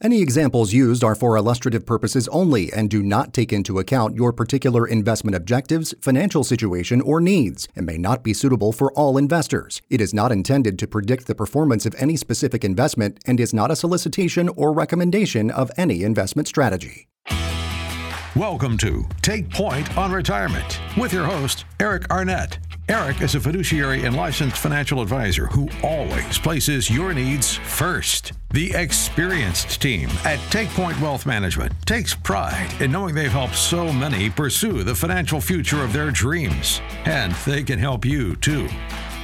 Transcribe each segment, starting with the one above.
Any examples used are for illustrative purposes only and do not take into account your particular investment objectives, financial situation, or needs, and may not be suitable for all investors. It is not intended to predict the performance of any specific investment and is not a solicitation or recommendation of any investment strategy. Welcome to Take Point on Retirement with your host, Eric Arnett. Eric is a fiduciary and licensed financial advisor who always places your needs first. The experienced team at Take Point Wealth Management takes pride in knowing they've helped so many pursue the financial future of their dreams, and they can help you too.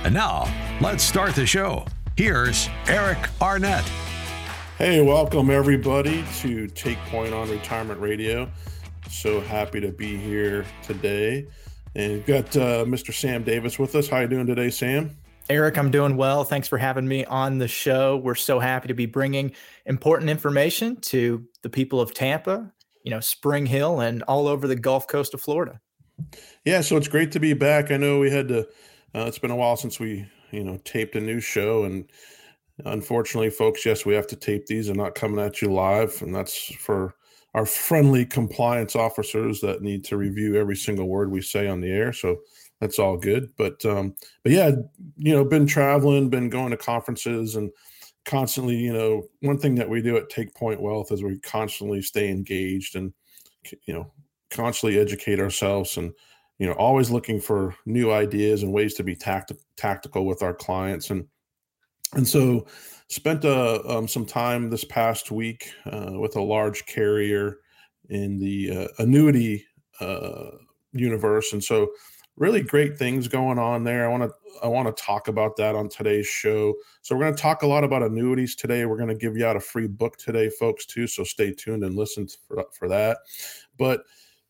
And now, let's start the show. Here's Eric Arnett. Hey, welcome everybody to Take Point on Retirement Radio. So happy to be here today. And we've got uh, Mr. Sam Davis with us. How you doing today, Sam? Eric, I'm doing well. Thanks for having me on the show. We're so happy to be bringing important information to the people of Tampa, you know, Spring Hill, and all over the Gulf Coast of Florida. Yeah, so it's great to be back. I know we had to. Uh, it's been a while since we, you know, taped a new show, and unfortunately, folks, yes, we have to tape these and not coming at you live, and that's for our friendly compliance officers that need to review every single word we say on the air. So that's all good. But um, but yeah, you know, been traveling, been going to conferences, and constantly, you know, one thing that we do at Take Point Wealth is we constantly stay engaged and you know constantly educate ourselves and you know always looking for new ideas and ways to be tact- tactical with our clients and and so spent uh, um, some time this past week uh, with a large carrier in the uh, annuity uh, universe, and so really great things going on there. I want to I want to talk about that on today's show. So we're going to talk a lot about annuities today. We're going to give you out a free book today, folks, too. So stay tuned and listen for, for that. But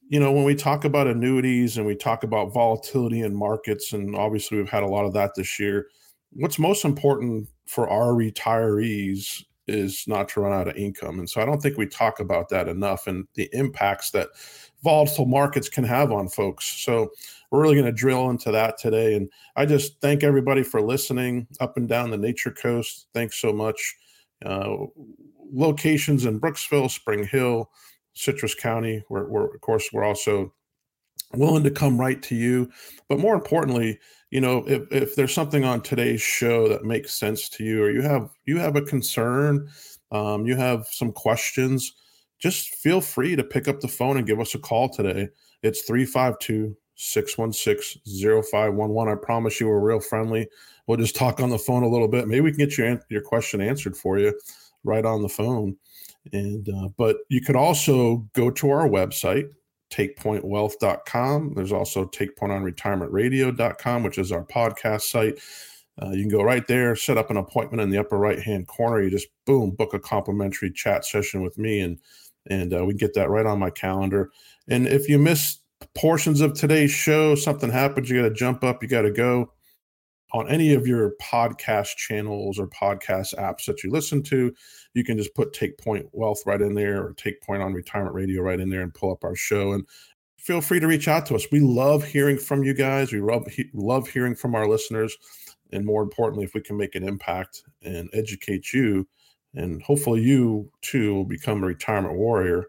you know, when we talk about annuities and we talk about volatility in markets, and obviously we've had a lot of that this year what's most important for our retirees is not to run out of income. And so I don't think we talk about that enough and the impacts that volatile markets can have on folks. So we're really going to drill into that today. And I just thank everybody for listening up and down the Nature Coast. Thanks so much. Uh, locations in Brooksville, Spring Hill, Citrus County, where, of course we're also willing to come right to you. But more importantly, you know, if, if there's something on today's show that makes sense to you, or you have you have a concern, um, you have some questions, just feel free to pick up the phone and give us a call today. It's 352 616 0511. I promise you we're real friendly. We'll just talk on the phone a little bit. Maybe we can get your, your question answered for you right on the phone. And, uh, but you could also go to our website, takepointwealth.com. There's also takepointonretirementradio.com, which is our podcast site. Uh, you can go right there, set up an appointment in the upper right hand corner. You just boom, book a complimentary chat session with me, and and uh, we get that right on my calendar. And if you miss portions of today's show, something happens, you got to jump up, you got to go on any of your podcast channels or podcast apps that you listen to you can just put Take Point Wealth right in there or Take Point on Retirement Radio right in there and pull up our show. And feel free to reach out to us. We love hearing from you guys. We love, love hearing from our listeners. And more importantly, if we can make an impact and educate you, and hopefully you too will become a retirement warrior.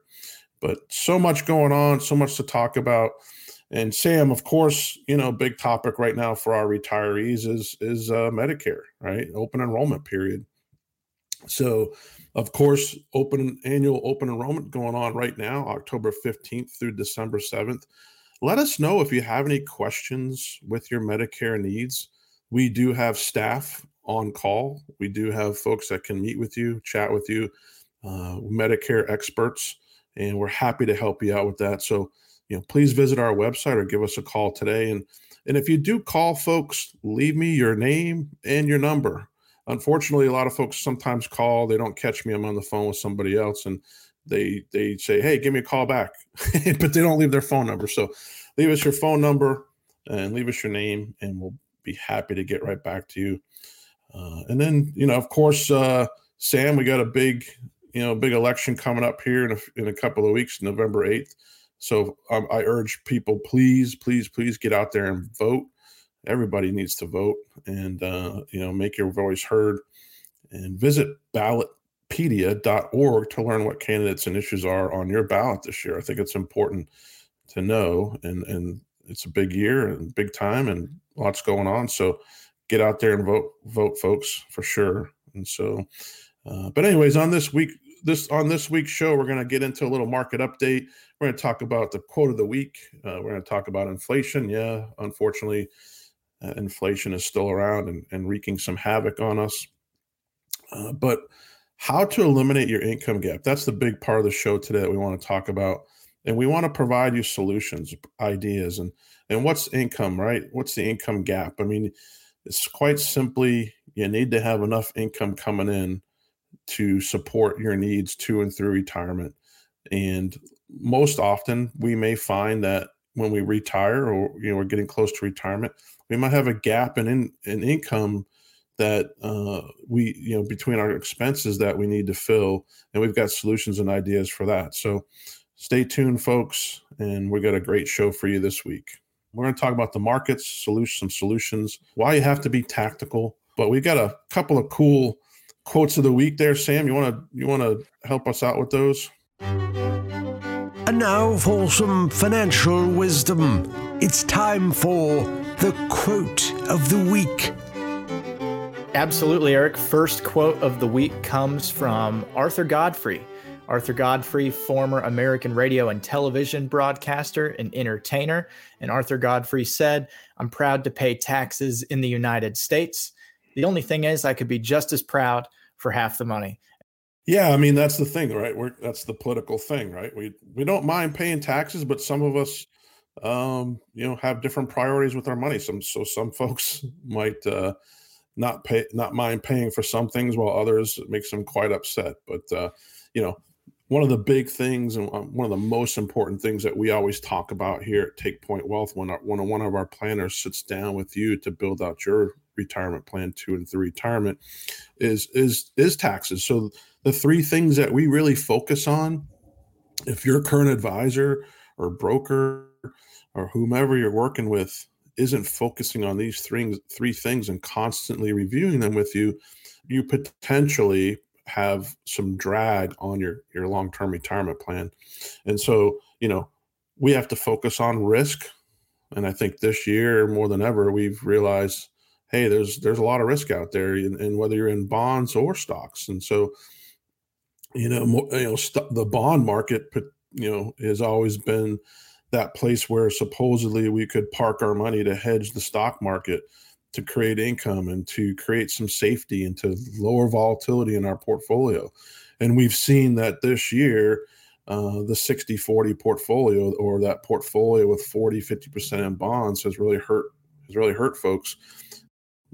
But so much going on, so much to talk about. And Sam, of course, you know, big topic right now for our retirees is is uh, Medicare, right? Open enrollment period. So, of course, open annual open enrollment going on right now, October 15th through December 7th. Let us know if you have any questions with your Medicare needs. We do have staff on call. We do have folks that can meet with you, chat with you, uh, Medicare experts, and we're happy to help you out with that. So, you know, please visit our website or give us a call today. And and if you do call folks, leave me your name and your number unfortunately, a lot of folks sometimes call, they don't catch me. I'm on the phone with somebody else and they they say, Hey, give me a call back. but they don't leave their phone number. So leave us your phone number and leave us your name and we'll be happy to get right back to you. Uh, and then, you know, of course, uh, Sam, we got a big, you know, big election coming up here in a, in a couple of weeks, November 8th. So um, I urge people, please, please, please get out there and vote everybody needs to vote and uh, you know make your voice heard and visit ballot pedia.org to learn what candidates and issues are on your ballot this year. I think it's important to know and and it's a big year and big time and lots going on. So get out there and vote vote folks for sure. And so uh, but anyways, on this week this on this week's show, we're going to get into a little market update. We're going to talk about the quote of the week. Uh, we're going to talk about inflation. Yeah, unfortunately, uh, inflation is still around and, and, wreaking some havoc on us. Uh, but how to eliminate your income gap. That's the big part of the show today that we want to talk about. And we want to provide you solutions, ideas, and and what's income, right? What's the income gap? I mean, it's quite simply you need to have enough income coming in to support your needs to and through retirement. And most often, we may find that when we retire or you know we're getting close to retirement, we might have a gap in in, in income that uh, we you know between our expenses that we need to fill, and we've got solutions and ideas for that. So stay tuned, folks, and we got a great show for you this week. We're going to talk about the markets, solutions, some solutions, why you have to be tactical. But we've got a couple of cool quotes of the week there, Sam. You want to you want to help us out with those? And now for some financial wisdom. It's time for the quote of the week. Absolutely, Eric. First quote of the week comes from Arthur Godfrey. Arthur Godfrey, former American radio and television broadcaster and entertainer. And Arthur Godfrey said, I'm proud to pay taxes in the United States. The only thing is, I could be just as proud for half the money. Yeah, I mean that's the thing, right? We're that's the political thing, right? We we don't mind paying taxes, but some of us um, you know, have different priorities with our money. Some so some folks might uh not pay not mind paying for some things while others it makes them quite upset but uh, you know one of the big things and um, one of the most important things that we always talk about here at take point wealth when, our, when one of our planners sits down with you to build out your retirement plan two and three retirement is is is taxes so the three things that we really focus on if your current advisor or broker or whomever you're working with isn't focusing on these three three things and constantly reviewing them with you, you potentially have some drag on your your long-term retirement plan. And so, you know, we have to focus on risk. And I think this year more than ever, we've realized, hey, there's there's a lot of risk out there, and whether you're in bonds or stocks. And so, you know, you know, st- the bond market, you know, has always been that place where supposedly we could park our money to hedge the stock market to create income and to create some safety and to lower volatility in our portfolio. And we've seen that this year, uh, the 60 40 portfolio or that portfolio with 40 50% in bonds has really hurt has really hurt folks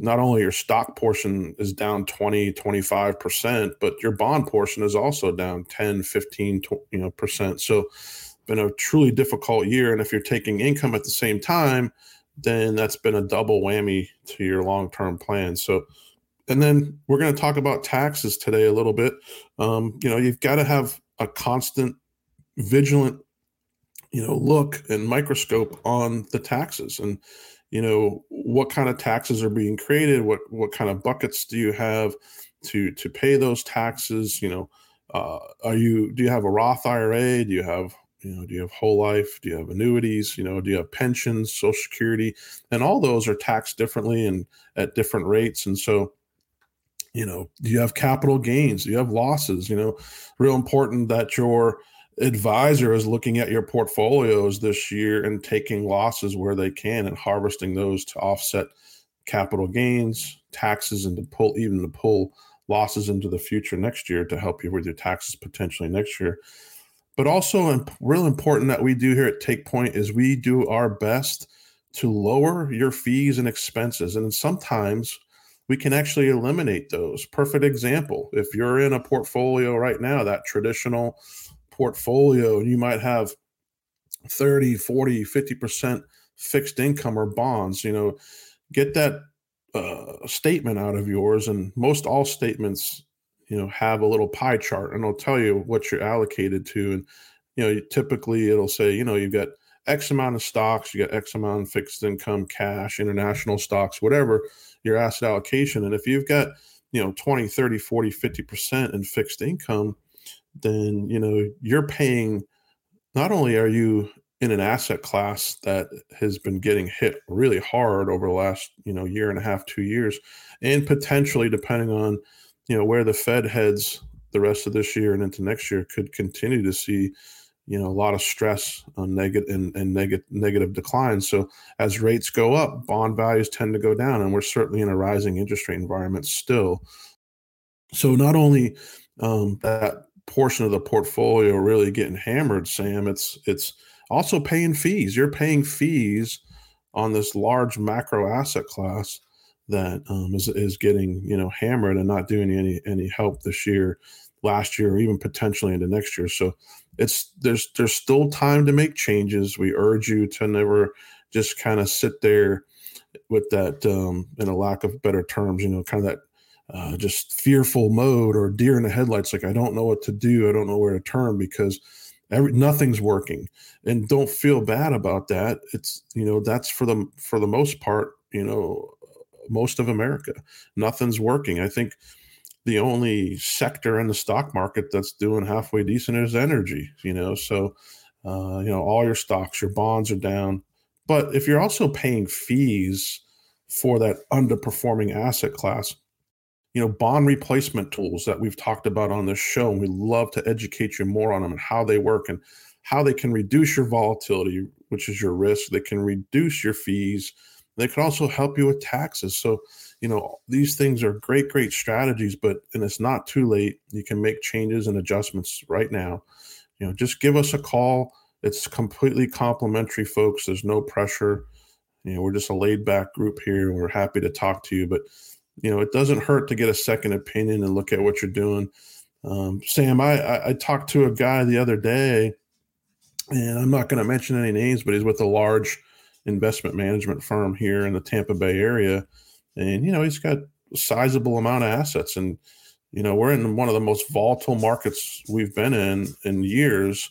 not only your stock portion is down 20 25% but your bond portion is also down 10 15 you know percent so been a truly difficult year. And if you're taking income at the same time, then that's been a double whammy to your long term plan. So, and then we're going to talk about taxes today a little bit. Um, you know, you've got to have a constant, vigilant, you know, look and microscope on the taxes and, you know, what kind of taxes are being created? What what kind of buckets do you have to to pay those taxes? You know, uh, are you do you have a Roth IRA? Do you have you know do you have whole life do you have annuities you know do you have pensions social security and all those are taxed differently and at different rates and so you know do you have capital gains do you have losses you know real important that your advisor is looking at your portfolios this year and taking losses where they can and harvesting those to offset capital gains taxes and to pull even to pull losses into the future next year to help you with your taxes potentially next year but also, real important that we do here at Take Point is we do our best to lower your fees and expenses. And sometimes we can actually eliminate those. Perfect example if you're in a portfolio right now, that traditional portfolio, and you might have 30, 40, 50% fixed income or bonds, you know, get that uh, statement out of yours. And most all statements you know have a little pie chart and it'll tell you what you're allocated to and you know typically it'll say you know you've got x amount of stocks you got x amount of fixed income cash international stocks whatever your asset allocation and if you've got you know 20 30 40 50% in fixed income then you know you're paying not only are you in an asset class that has been getting hit really hard over the last you know year and a half two years and potentially depending on you know where the fed heads the rest of this year and into next year could continue to see you know a lot of stress on negative and, and negative negative decline so as rates go up bond values tend to go down and we're certainly in a rising interest rate environment still. So not only um, that portion of the portfolio really getting hammered sam it's it's also paying fees you're paying fees on this large macro asset class that um, is is getting you know hammered and not doing any any help this year last year or even potentially into next year so it's there's there's still time to make changes. We urge you to never just kind of sit there with that, um, in a lack of better terms, you know, kind of that uh, just fearful mode or deer in the headlights. Like I don't know what to do. I don't know where to turn because every nothing's working. And don't feel bad about that. It's you know that's for the for the most part, you know, most of America. Nothing's working. I think the only sector in the stock market that's doing halfway decent is energy, you know. So, uh, you know, all your stocks, your bonds are down. But if you're also paying fees for that underperforming asset class, you know, bond replacement tools that we've talked about on this show, and we love to educate you more on them and how they work and how they can reduce your volatility, which is your risk. They can reduce your fees. They can also help you with taxes. So, you know these things are great great strategies but and it's not too late you can make changes and adjustments right now you know just give us a call it's completely complimentary folks there's no pressure you know we're just a laid back group here we're happy to talk to you but you know it doesn't hurt to get a second opinion and look at what you're doing. Um, sam I, I i talked to a guy the other day and i'm not going to mention any names but he's with a large investment management firm here in the tampa bay area. And you know he's got a sizable amount of assets and you know we're in one of the most volatile markets we've been in in years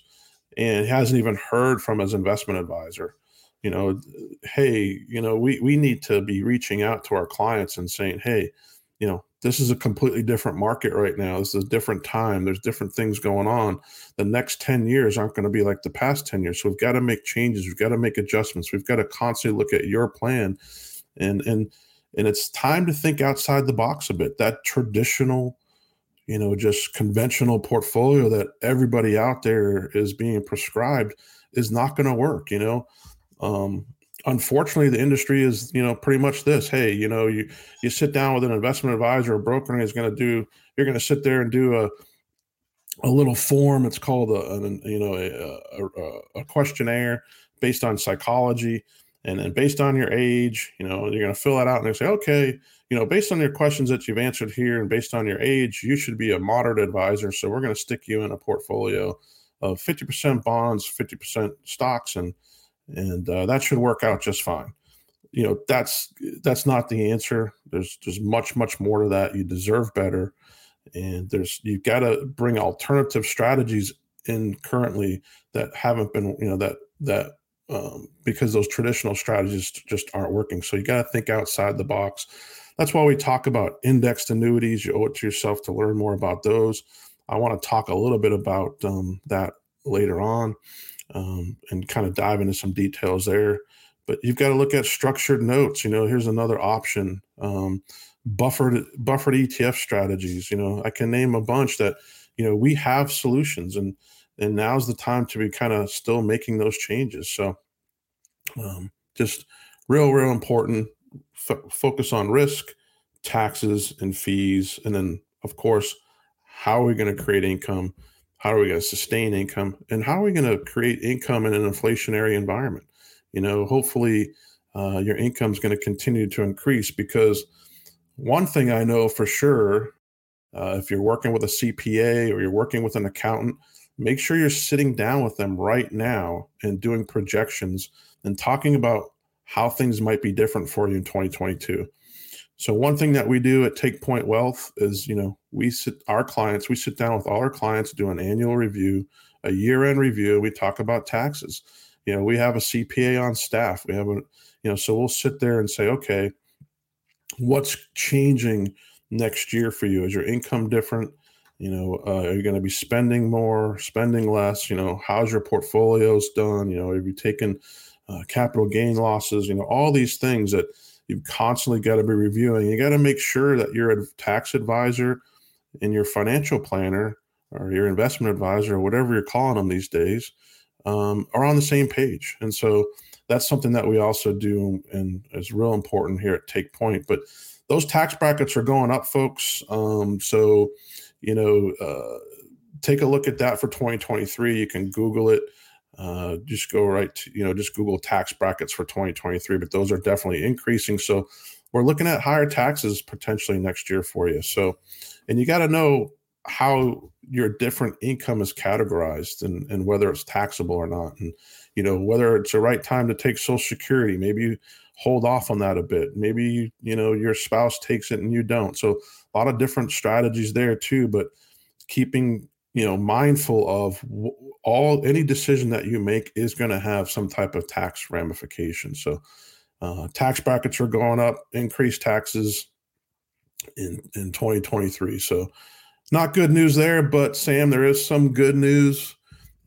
and hasn't even heard from his investment advisor you know hey you know we we need to be reaching out to our clients and saying hey you know this is a completely different market right now. This is a different time. There's different things going on. The next 10 years aren't going to be like the past 10 years so we've got to make changes. We've got to make adjustments. We've got to constantly look at your plan and and and it's time to think outside the box a bit. That traditional you know just conventional portfolio that everybody out there is being prescribed is not going to work you know um, unfortunately the industry is you know pretty much this. Hey you know you you sit down with an investment advisor or broker and he's going to do you're going to sit there and do a a little form. It's called a, a you know a, a, a questionnaire based on psychology. And then based on your age, you know, you're going to fill that out and they say, okay, you know, based on your questions that you've answered here and based on your age, you should be a moderate advisor. So we're going to stick you in a portfolio of 50% bonds, 50% stocks, and and uh, that should work out just fine. You know, that's that's not the answer. There's there's much much more to that. You deserve better, and there's you've got to bring alternative strategies in currently that haven't been you know that that um, because those traditional strategies just aren't working. So you got to think outside the box. That's why we talk about indexed annuities. You owe it to yourself to learn more about those. I want to talk a little bit about um, that later on um, and kind of dive into some details there. But you've got to look at structured notes. You know, here's another option. Um, buffered buffered ETF strategies. You know, I can name a bunch that you know we have solutions and and now's the time to be kind of still making those changes. So, um, just real, real important. F- focus on risk, taxes, and fees, and then of course, how are we going to create income? How are we going to sustain income? And how are we going to create income in an inflationary environment? You know, hopefully, uh, your income is going to continue to increase because one thing I know for sure, uh, if you're working with a CPA or you're working with an accountant, make sure you're sitting down with them right now and doing projections and talking about how things might be different for you in 2022. So one thing that we do at Take Point Wealth is, you know, we sit our clients, we sit down with all our clients, do an annual review, a year-end review. We talk about taxes. You know, we have a CPA on staff. We have a, you know, so we'll sit there and say, okay, what's changing next year for you? Is your income different? You know, uh, are you going to be spending more, spending less? You know, how's your portfolios done? You know, have you taken uh, capital gain losses? You know, all these things that you've constantly got to be reviewing. You got to make sure that your tax advisor and your financial planner or your investment advisor or whatever you're calling them these days um, are on the same page. And so that's something that we also do and is real important here at Take Point. But those tax brackets are going up, folks. Um, so, you know, uh, take a look at that for 2023. You can Google it. Uh, just go right to, you know, just Google tax brackets for 2023, but those are definitely increasing. So we're looking at higher taxes potentially next year for you. So, and you got to know how your different income is categorized and, and whether it's taxable or not. And, you know, whether it's the right time to take social security, maybe you hold off on that a bit. Maybe, you know, your spouse takes it and you don't. So a lot of different strategies there too, but keeping, you know, mindful of all, any decision that you make is going to have some type of tax ramification. So uh, tax brackets are going up, increased taxes in, in 2023. So, not good news there, but Sam, there is some good news.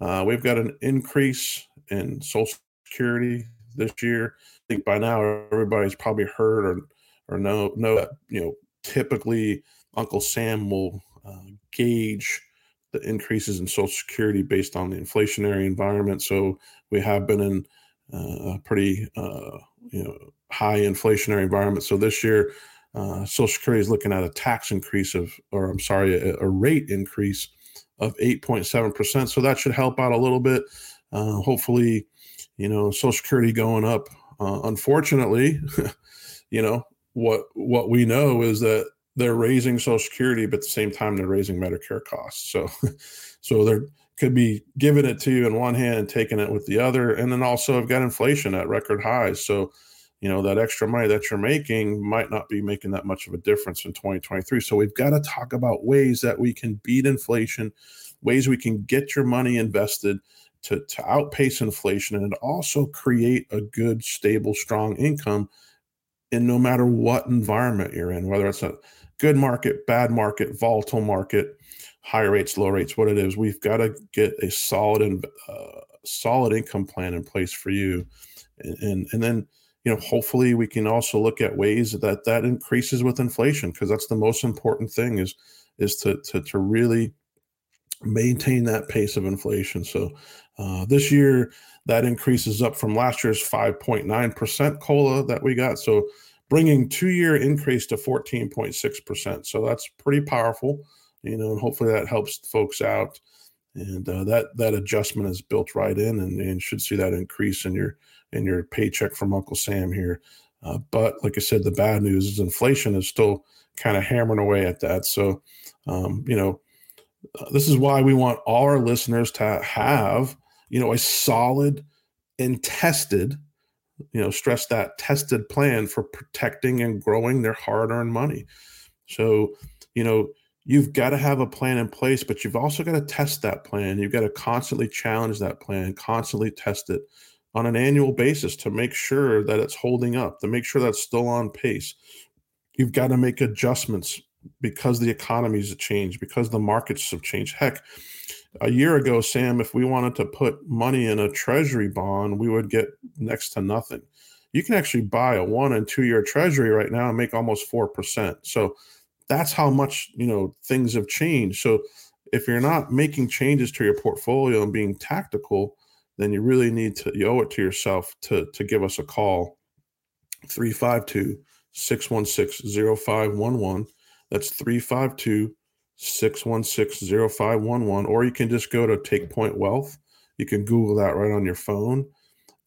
Uh, we've got an increase in Social Security this year. I think by now everybody's probably heard or or know know that you know typically Uncle Sam will uh, gauge the increases in Social Security based on the inflationary environment. So we have been in uh, a pretty uh, you know high inflationary environment. So this year uh, Social Security is looking at a tax increase of, or I'm sorry, a, a rate increase of 8.7%. So that should help out a little bit. Uh, hopefully, you know, Social Security going up. Uh, unfortunately, you know, what what we know is that they're raising Social Security, but at the same time they're raising Medicare costs. So, so they're could be giving it to you in one hand and taking it with the other, and then also I've got inflation at record highs. So, you know that extra money that you're making might not be making that much of a difference in 2023 so we've got to talk about ways that we can beat inflation ways we can get your money invested to, to outpace inflation and also create a good stable strong income in no matter what environment you're in whether it's a good market bad market volatile market higher rates low rates what it is we've got to get a solid and uh, solid income plan in place for you. And, and, and then you know hopefully we can also look at ways that that increases with inflation because that's the most important thing is is to to, to really maintain that pace of inflation. So uh, this year that increases up from last year's 5.9% cola that we got. So bringing two year increase to 14.6% so that's pretty powerful you know and hopefully that helps folks out and uh, that that adjustment is built right in and, and should see that increase in your in your paycheck from Uncle Sam here. Uh, but like I said, the bad news is inflation is still kind of hammering away at that. So, um, you know, uh, this is why we want all our listeners to have, you know, a solid and tested, you know, stress that tested plan for protecting and growing their hard earned money. So, you know, you've got to have a plan in place, but you've also got to test that plan. You've got to constantly challenge that plan, constantly test it on an annual basis to make sure that it's holding up, to make sure that's still on pace. You've got to make adjustments because the economies have changed, because the markets have changed. Heck, a year ago, Sam, if we wanted to put money in a treasury bond, we would get next to nothing. You can actually buy a one and two year treasury right now and make almost 4%. So that's how much, you know, things have changed. So if you're not making changes to your portfolio and being tactical, then you really need to you owe it to yourself to to give us a call 352 616 0511 that's 352 616 0511 or you can just go to take point wealth you can google that right on your phone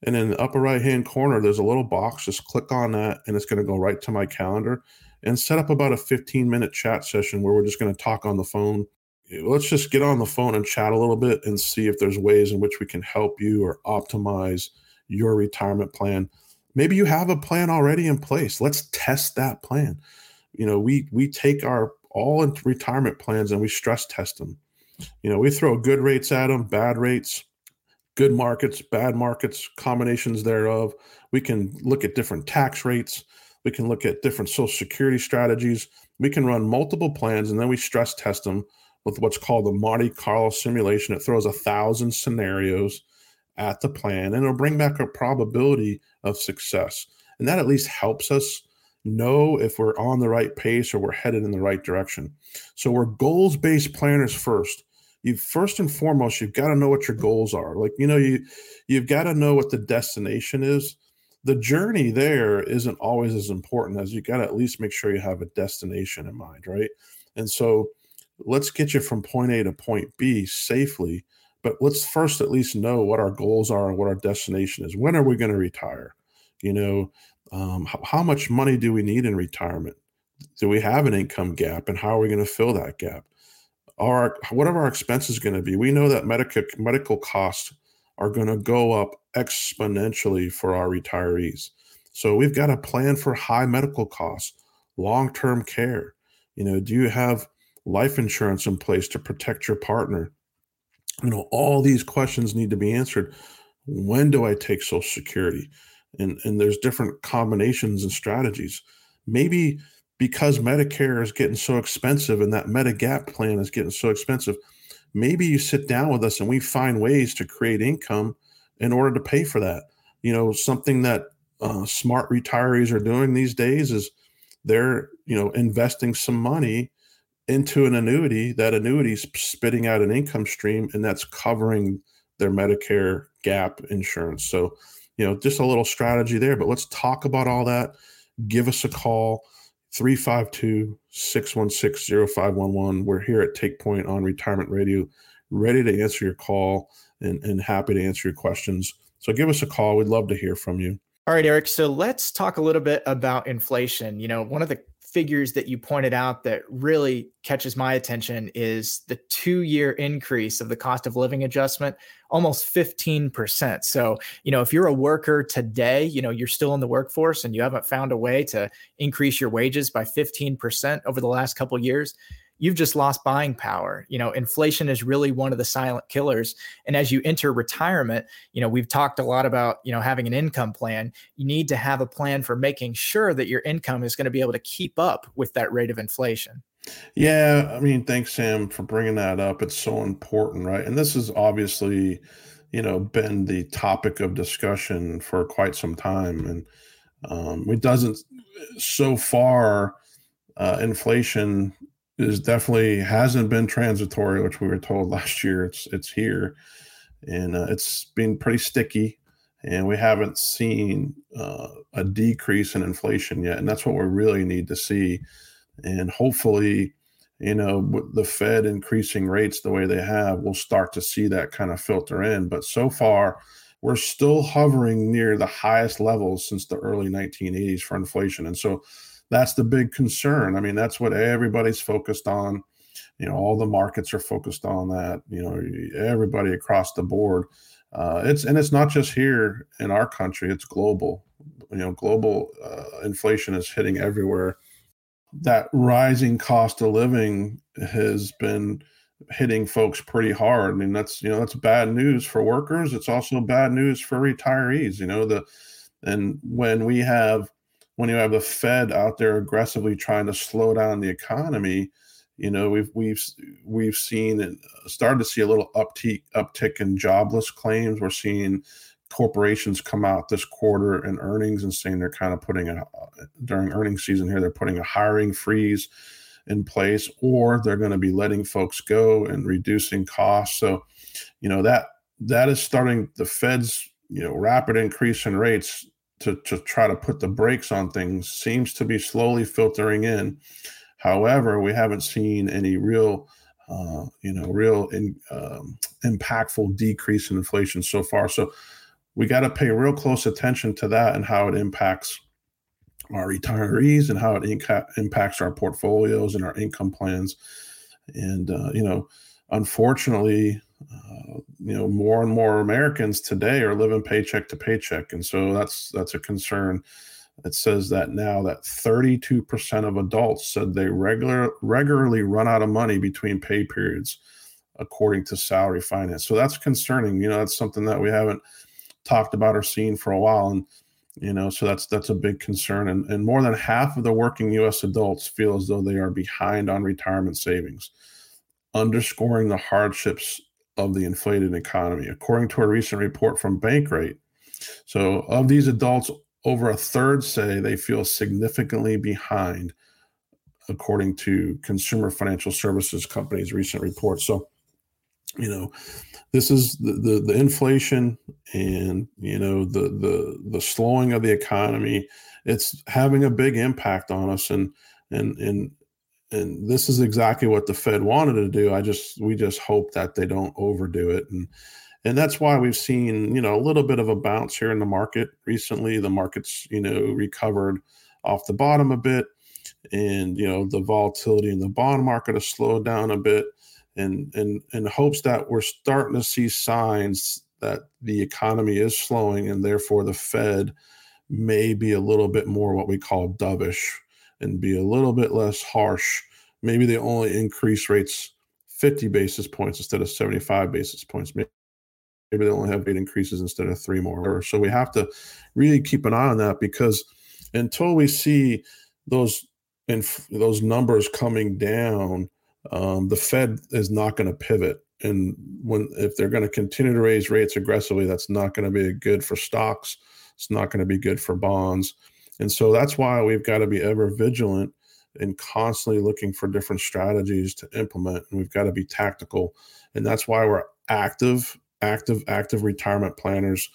and in the upper right hand corner there's a little box just click on that and it's going to go right to my calendar and set up about a 15 minute chat session where we're just going to talk on the phone let's just get on the phone and chat a little bit and see if there's ways in which we can help you or optimize your retirement plan. Maybe you have a plan already in place. Let's test that plan. You know, we we take our all in retirement plans and we stress test them. You know, we throw good rates at them, bad rates, good markets, bad markets, combinations thereof. We can look at different tax rates. We can look at different social security strategies we can run multiple plans and then we stress test them with what's called the Monte Carlo simulation. It throws a thousand scenarios at the plan and it'll bring back a probability of success. And that at least helps us know if we're on the right pace or we're headed in the right direction. So we're goals based planners first. You first and foremost, you've got to know what your goals are. Like, you know, you you've got to know what the destination is. The journey there isn't always as important as you got to at least make sure you have a destination in mind, right? And so let's get you from point A to point B safely. But let's first at least know what our goals are and what our destination is. When are we going to retire? You know, um, how, how much money do we need in retirement? Do we have an income gap, and how are we going to fill that gap? Our what are our expenses going to be? We know that medical medical costs are going to go up exponentially for our retirees. So we've got a plan for high medical costs, long-term care. You know, do you have life insurance in place to protect your partner? You know, all these questions need to be answered. When do I take Social Security? And and there's different combinations and strategies. Maybe because Medicare is getting so expensive and that Medigap plan is getting so expensive, maybe you sit down with us and we find ways to create income in order to pay for that. You know, something that uh, smart retirees are doing these days is they're you know investing some money into an annuity. That annuity is spitting out an income stream, and that's covering their Medicare gap insurance. So, you know, just a little strategy there. But let's talk about all that. Give us a call. 352 616 0511. We're here at Take Point on Retirement Radio, ready to answer your call and, and happy to answer your questions. So give us a call. We'd love to hear from you. All right, Eric. So let's talk a little bit about inflation. You know, one of the figures that you pointed out that really catches my attention is the two year increase of the cost of living adjustment, almost 15%. So, you know, if you're a worker today, you know, you're still in the workforce and you haven't found a way to increase your wages by 15% over the last couple years, you've just lost buying power. You know, inflation is really one of the silent killers. And as you enter retirement, you know, we've talked a lot about, you know, having an income plan. You need to have a plan for making sure that your income is going to be able to keep up with that rate of inflation. Yeah, I mean, thanks Sam for bringing that up. It's so important, right? And this has obviously, you know, been the topic of discussion for quite some time and um, it doesn't so far uh, inflation is definitely hasn't been transitory, which we were told last year. It's it's here, and uh, it's been pretty sticky, and we haven't seen uh, a decrease in inflation yet, and that's what we really need to see, and hopefully. You know, with the Fed increasing rates the way they have, we'll start to see that kind of filter in. But so far, we're still hovering near the highest levels since the early 1980s for inflation. And so that's the big concern. I mean, that's what everybody's focused on. You know, all the markets are focused on that. You know, everybody across the board. Uh, it's and it's not just here in our country; it's global. You know, global uh, inflation is hitting everywhere. That rising cost of living has been hitting folks pretty hard. I mean, that's you know that's bad news for workers. It's also bad news for retirees. You know, the and when we have when you have the Fed out there aggressively trying to slow down the economy, you know we've we've we've seen and uh, started to see a little uptick uptick in jobless claims. We're seeing corporations come out this quarter in earnings and saying they're kind of putting a uh, during earnings season here they're putting a hiring freeze in place or they're going to be letting folks go and reducing costs so you know that that is starting the fed's you know rapid increase in rates to, to try to put the brakes on things seems to be slowly filtering in. However, we haven't seen any real, uh, you know, real in, um, impactful decrease in inflation so far. So we got to pay real close attention to that and how it impacts our retirees and how it inca- impacts our portfolios and our income plans. And uh, you know, unfortunately, uh, you know more and more Americans today are living paycheck to paycheck, and so that's that's a concern. It says that now that 32% of adults said they regular regularly run out of money between pay periods, according to Salary Finance. So that's concerning. You know, that's something that we haven't talked about or seen for a while. And You know, so that's that's a big concern, and and more than half of the working U.S. adults feel as though they are behind on retirement savings, underscoring the hardships of the inflated economy, according to a recent report from Bankrate. So, of these adults, over a third say they feel significantly behind, according to Consumer Financial Services Company's recent report. So, you know, this is the, the, the inflation and you know the the the slowing of the economy. It's having a big impact on us, and and and and this is exactly what the Fed wanted to do. I just we just hope that they don't overdo it, and and that's why we've seen you know a little bit of a bounce here in the market recently. The market's you know recovered off the bottom a bit, and you know the volatility in the bond market has slowed down a bit, and and in hopes that we're starting to see signs that the economy is slowing, and therefore the Fed may be a little bit more what we call dovish and be a little bit less harsh. Maybe they only increase rates 50 basis points instead of 75 basis points. Maybe they only have eight increases instead of three more. So we have to really keep an eye on that because until we see those and those numbers coming down, um, the Fed is not going to pivot. And when if they're going to continue to raise rates aggressively, that's not going to be good for stocks. It's not going to be good for bonds. And so that's why we've got to be ever vigilant and constantly looking for different strategies to implement. And we've got to be tactical. And that's why we're active, active, active retirement planners.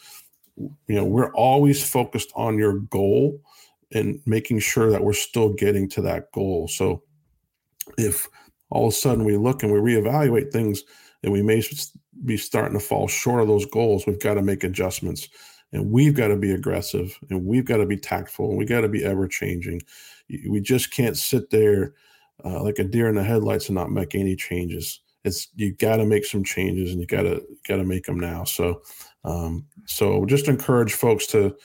You know, we're always focused on your goal and making sure that we're still getting to that goal. So if all of a sudden we look and we reevaluate things and we may be starting to fall short of those goals, we've got to make adjustments and we've got to be aggressive and we've got to be tactful and we got to be ever changing we just can't sit there uh, like a deer in the headlights and not make any changes. It's you got to make some changes and you got to got to make them now. So um, so just encourage folks to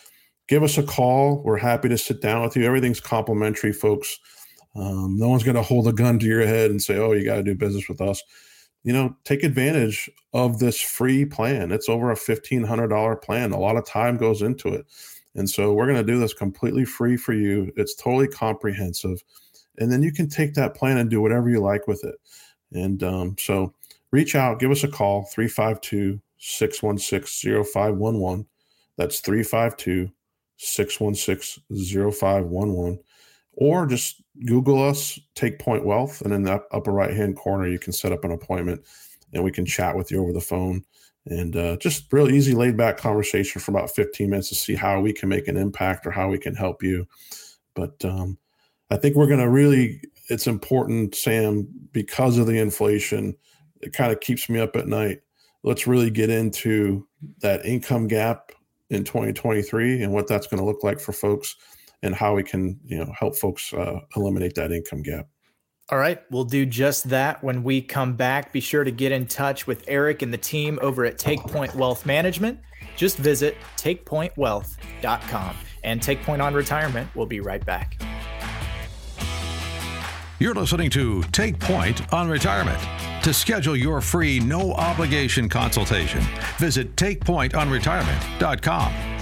give us a call. We're happy to sit down with you. Everything's complimentary folks. Um, no one's going to hold a gun to your head and say oh you got to do business with us you know, take advantage of this free plan. It's over a $1,500 plan. A lot of time goes into it. And so we're going to do this completely free for you. It's totally comprehensive. And then you can take that plan and do whatever you like with it. And um, so reach out, give us a call, 352 616 0511. That's 352 616 0511 or just Google us, Take Point Wealth, and in the upper right hand corner, you can set up an appointment and we can chat with you over the phone. And uh, just real easy, laid back conversation for about 15 minutes to see how we can make an impact or how we can help you. But um, I think we're going to really, it's important, Sam, because of the inflation, it kind of keeps me up at night. Let's really get into that income gap in 2023 and what that's going to look like for folks and how we can you know help folks uh, eliminate that income gap. All right, we'll do just that when we come back. Be sure to get in touch with Eric and the team over at Take Point Wealth Management. Just visit takepointwealth.com and Take Point on Retirement. We'll be right back. You're listening to Take Point on Retirement. To schedule your free no obligation consultation, visit takepointonretirement.com.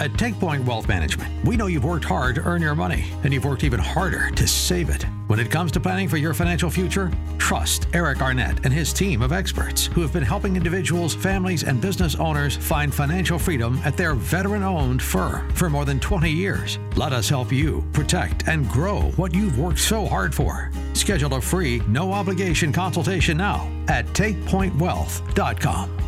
At TakePoint Wealth Management, we know you've worked hard to earn your money, and you've worked even harder to save it. When it comes to planning for your financial future, trust Eric Arnett and his team of experts who have been helping individuals, families, and business owners find financial freedom at their veteran owned firm for more than 20 years. Let us help you protect and grow what you've worked so hard for. Schedule a free, no obligation consultation now at takepointwealth.com.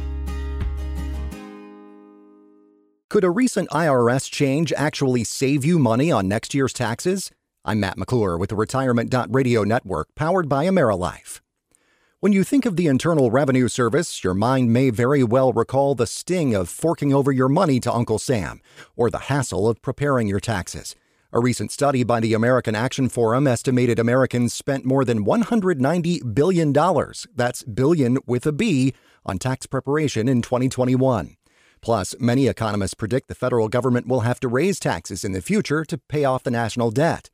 Could a recent IRS change actually save you money on next year's taxes? I'm Matt McClure with the Retirement Radio Network, powered by AmeriLife. When you think of the Internal Revenue Service, your mind may very well recall the sting of forking over your money to Uncle Sam, or the hassle of preparing your taxes. A recent study by the American Action Forum estimated Americans spent more than $190 billion, that's billion with a B, on tax preparation in 2021. Plus, many economists predict the federal government will have to raise taxes in the future to pay off the national debt.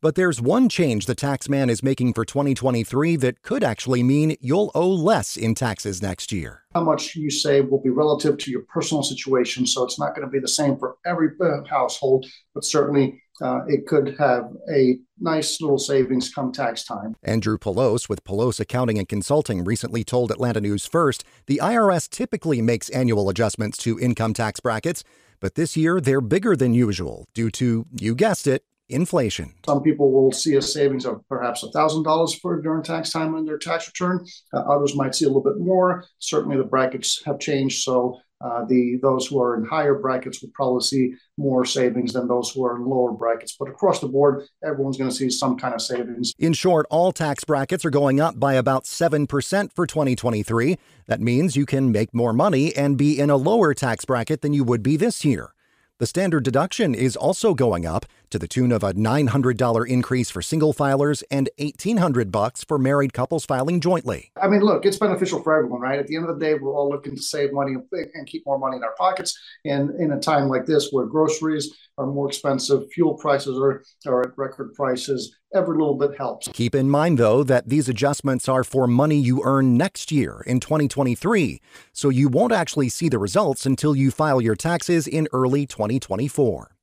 But there's one change the tax man is making for 2023 that could actually mean you'll owe less in taxes next year. How much you save will be relative to your personal situation, so it's not going to be the same for every uh, household, but certainly uh, it could have a nice little savings come tax time. Andrew Pelos with Pelos Accounting and Consulting recently told Atlanta News First the IRS typically makes annual adjustments to income tax brackets, but this year they're bigger than usual due to, you guessed it, inflation. Some people will see a savings of perhaps $1,000 for during tax time on their tax return. Uh, others might see a little bit more. Certainly the brackets have changed, so uh, the those who are in higher brackets will probably see more savings than those who are in lower brackets. But across the board, everyone's going to see some kind of savings. In short, all tax brackets are going up by about 7% for 2023. That means you can make more money and be in a lower tax bracket than you would be this year. The standard deduction is also going up to the tune of a $900 increase for single filers and 1800 bucks for married couples filing jointly. I mean, look, it's beneficial for everyone, right? At the end of the day, we're all looking to save money and keep more money in our pockets. And in a time like this where groceries are more expensive, fuel prices are, are at record prices, every little bit helps. Keep in mind, though, that these adjustments are for money you earn next year in 2023, so you won't actually see the results until you file your taxes in early 2024.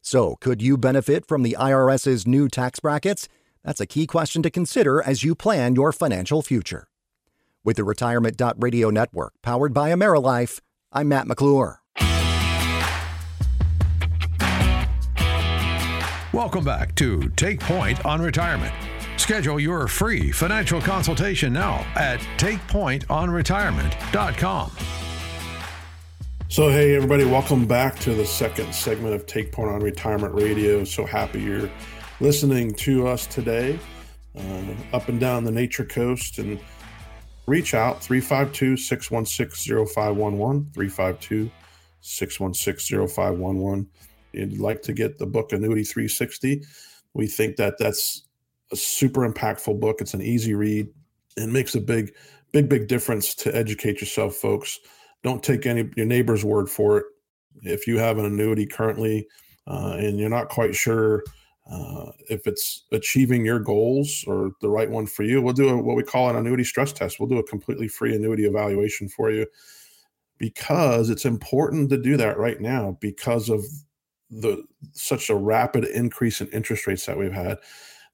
So, could you benefit from the IRS's new tax brackets? That's a key question to consider as you plan your financial future. With the Retirement Radio network powered by AmeriLife, I'm Matt McClure. Welcome back to Take Point on Retirement. Schedule your free financial consultation now at takepointonretirement.com. So, hey, everybody, welcome back to the second segment of Take Point on Retirement Radio. So happy you're listening to us today uh, up and down the Nature Coast. And reach out 352 616 0511. 352 616 0511 you'd like to get the book Annuity 360, we think that that's a super impactful book. It's an easy read and makes a big, big, big difference to educate yourself, folks. Don't take any your neighbor's word for it. If you have an annuity currently uh, and you're not quite sure uh, if it's achieving your goals or the right one for you, we'll do a, what we call an annuity stress test. We'll do a completely free annuity evaluation for you because it's important to do that right now because of the such a rapid increase in interest rates that we've had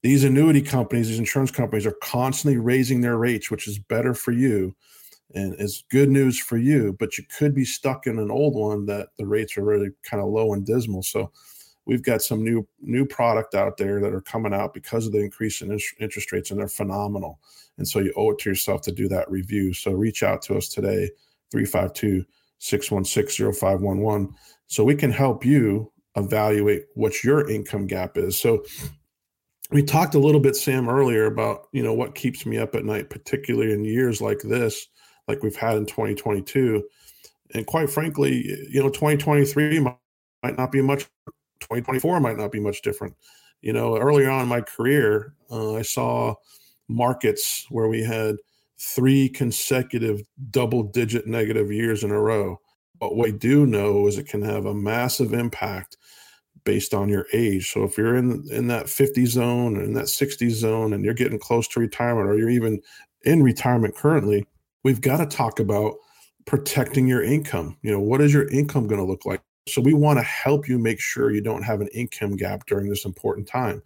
these annuity companies these insurance companies are constantly raising their rates which is better for you and is good news for you but you could be stuck in an old one that the rates are really kind of low and dismal. So we've got some new new product out there that are coming out because of the increase in interest rates and they're phenomenal. And so you owe it to yourself to do that review. So reach out to us today 352 616 0511 so we can help you evaluate what your income gap is. So we talked a little bit sam earlier about you know what keeps me up at night particularly in years like this like we've had in 2022 and quite frankly you know 2023 might not be much 2024 might not be much different. You know earlier on in my career uh, i saw markets where we had three consecutive double digit negative years in a row. But what we do know is it can have a massive impact based on your age. So if you're in in that 50 zone in that 60 zone and you're getting close to retirement or you're even in retirement currently, we've got to talk about protecting your income. You know, what is your income going to look like? So we want to help you make sure you don't have an income gap during this important time.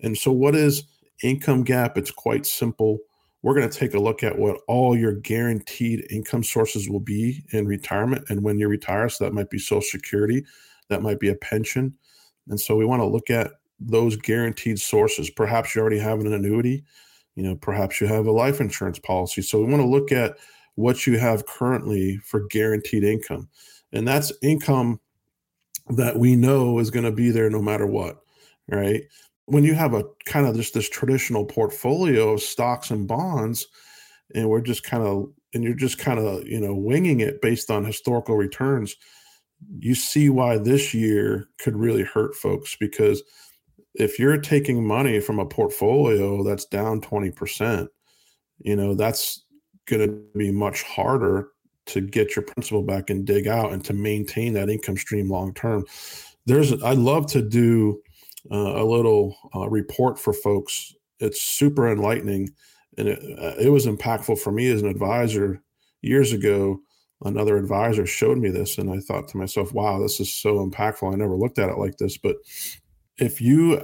And so what is income gap? It's quite simple. We're going to take a look at what all your guaranteed income sources will be in retirement and when you retire. So that might be Social Security, that might be a pension, and so we want to look at those guaranteed sources. Perhaps you already have an annuity, you know, perhaps you have a life insurance policy. So we want to look at what you have currently for guaranteed income. And that's income that we know is going to be there no matter what, right? When you have a kind of just this traditional portfolio of stocks and bonds, and we're just kind of, and you're just kind of, you know, winging it based on historical returns, you see why this year could really hurt folks because if you're taking money from a portfolio that's down 20%, you know, that's going to be much harder to get your principal back and dig out and to maintain that income stream long term. There's I love to do uh, a little uh, report for folks. It's super enlightening, and it, uh, it was impactful for me as an advisor years ago. Another advisor showed me this, and I thought to myself, "Wow, this is so impactful." I never looked at it like this, but if you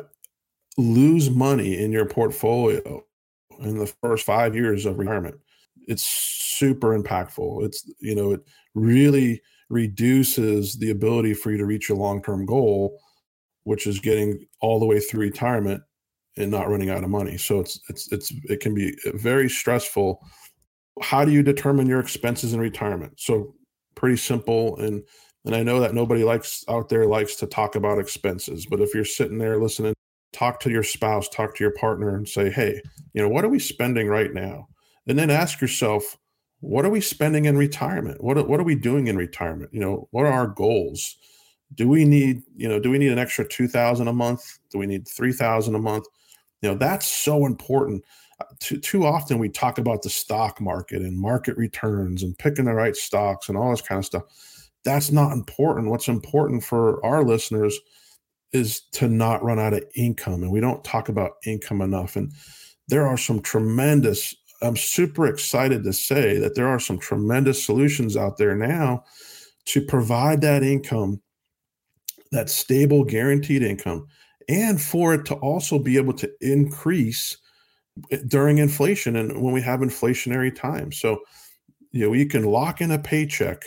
lose money in your portfolio in the first five years of retirement, it's super impactful. It's you know it really reduces the ability for you to reach your long term goal which is getting all the way through retirement and not running out of money. So it's it's it's it can be very stressful. How do you determine your expenses in retirement? So pretty simple and and I know that nobody likes out there likes to talk about expenses, but if you're sitting there listening, talk to your spouse, talk to your partner and say, "Hey, you know, what are we spending right now?" And then ask yourself, what are we spending in retirement? What what are we doing in retirement? You know, what are our goals? do we need you know do we need an extra 2000 a month do we need 3000 a month you know that's so important too, too often we talk about the stock market and market returns and picking the right stocks and all this kind of stuff. That's not important. What's important for our listeners is to not run out of income and we don't talk about income enough. And there are some tremendous i'm super excited to say that there are some tremendous solutions out there now to provide that income that stable guaranteed income and for it to also be able to increase Eh, during inflation and when we have inflationary times. So, you know, you can lock in a paycheck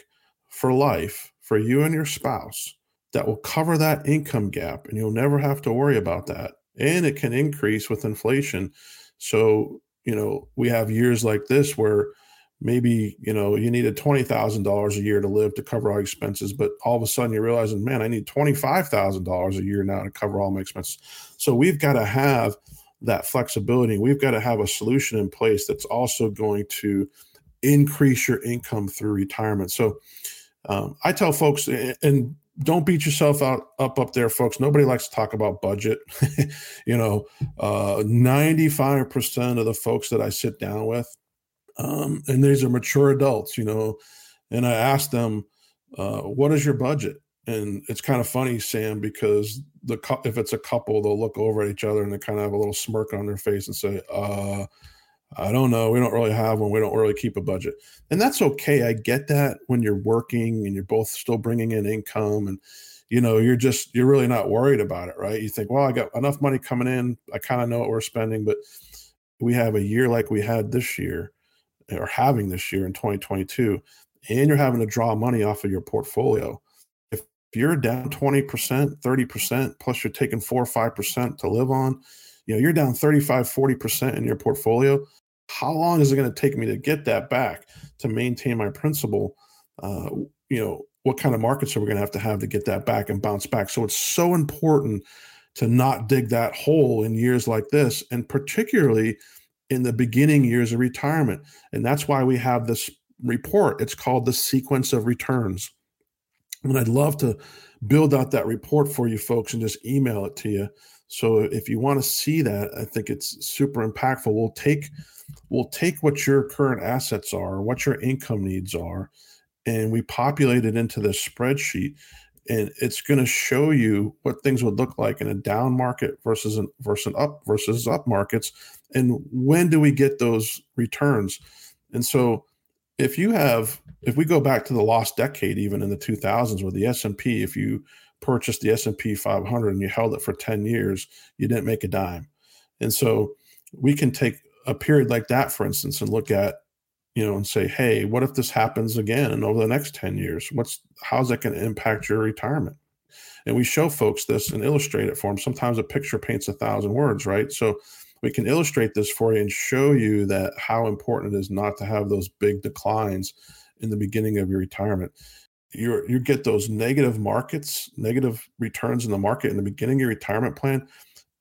for life for you and your spouse that will cover that income gap and you'll never have to worry about that. And it can increase with inflation. So, you know, we have years like this where maybe you know you needed twenty thousand dollars a year to live to cover all expenses, but all of a sudden you're realizing, man, I need twenty five thousand dollars a year now to cover all my expenses. So we've got to have that flexibility. We've got to have a solution in place that's also going to increase your income through retirement. So um, I tell folks, and don't beat yourself out up up there, folks. Nobody likes to talk about budget. you know, ninety five percent of the folks that I sit down with um, and these are mature adults, you know. And I ask them, uh, "What is your budget?" And it's kind of funny, Sam, because the if it's a couple, they'll look over at each other and they kind of have a little smirk on their face and say, "Uh, I don't know. We don't really have one. We don't really keep a budget." And that's okay. I get that when you're working and you're both still bringing in income and you know you're just you're really not worried about it right you think well i got enough money coming in i kind of know what we're spending but we have a year like we had this year or having this year in 2022, and you're having to draw money off of your portfolio. You're down 20%, 30%, plus you're taking four or 5% to live on, you know, you're down 35, 40% in your portfolio. How long is it going to take me to get that back to maintain my principal? Uh, you know, what kind of markets are we going to have to have to get that back and bounce back? So it's so important to not dig that hole in years like this, and particularly in the beginning years of retirement. And that's why we have this report. It's called the sequence of returns. And I'd love to build out that report for you folks and just email it to you. So if you want to see that, I think it's super impactful. We'll take we'll take what your current assets are, what your income needs are, and we populate it into this spreadsheet and it's going to show you what things would look like in a down market versus an versus an up versus up markets and when do we get those returns and so if you have if we go back to the lost decade even in the 2000s with the s&p if you purchased the s&p 500 and you held it for 10 years you didn't make a dime and so we can take a period like that for instance and look at you know, and say, hey, what if this happens again over the next 10 years? What's how's that going to impact your retirement? And we show folks this and illustrate it for them. Sometimes a picture paints a thousand words, right? So we can illustrate this for you and show you that how important it is not to have those big declines in the beginning of your retirement. You you get those negative markets, negative returns in the market in the beginning of your retirement plan.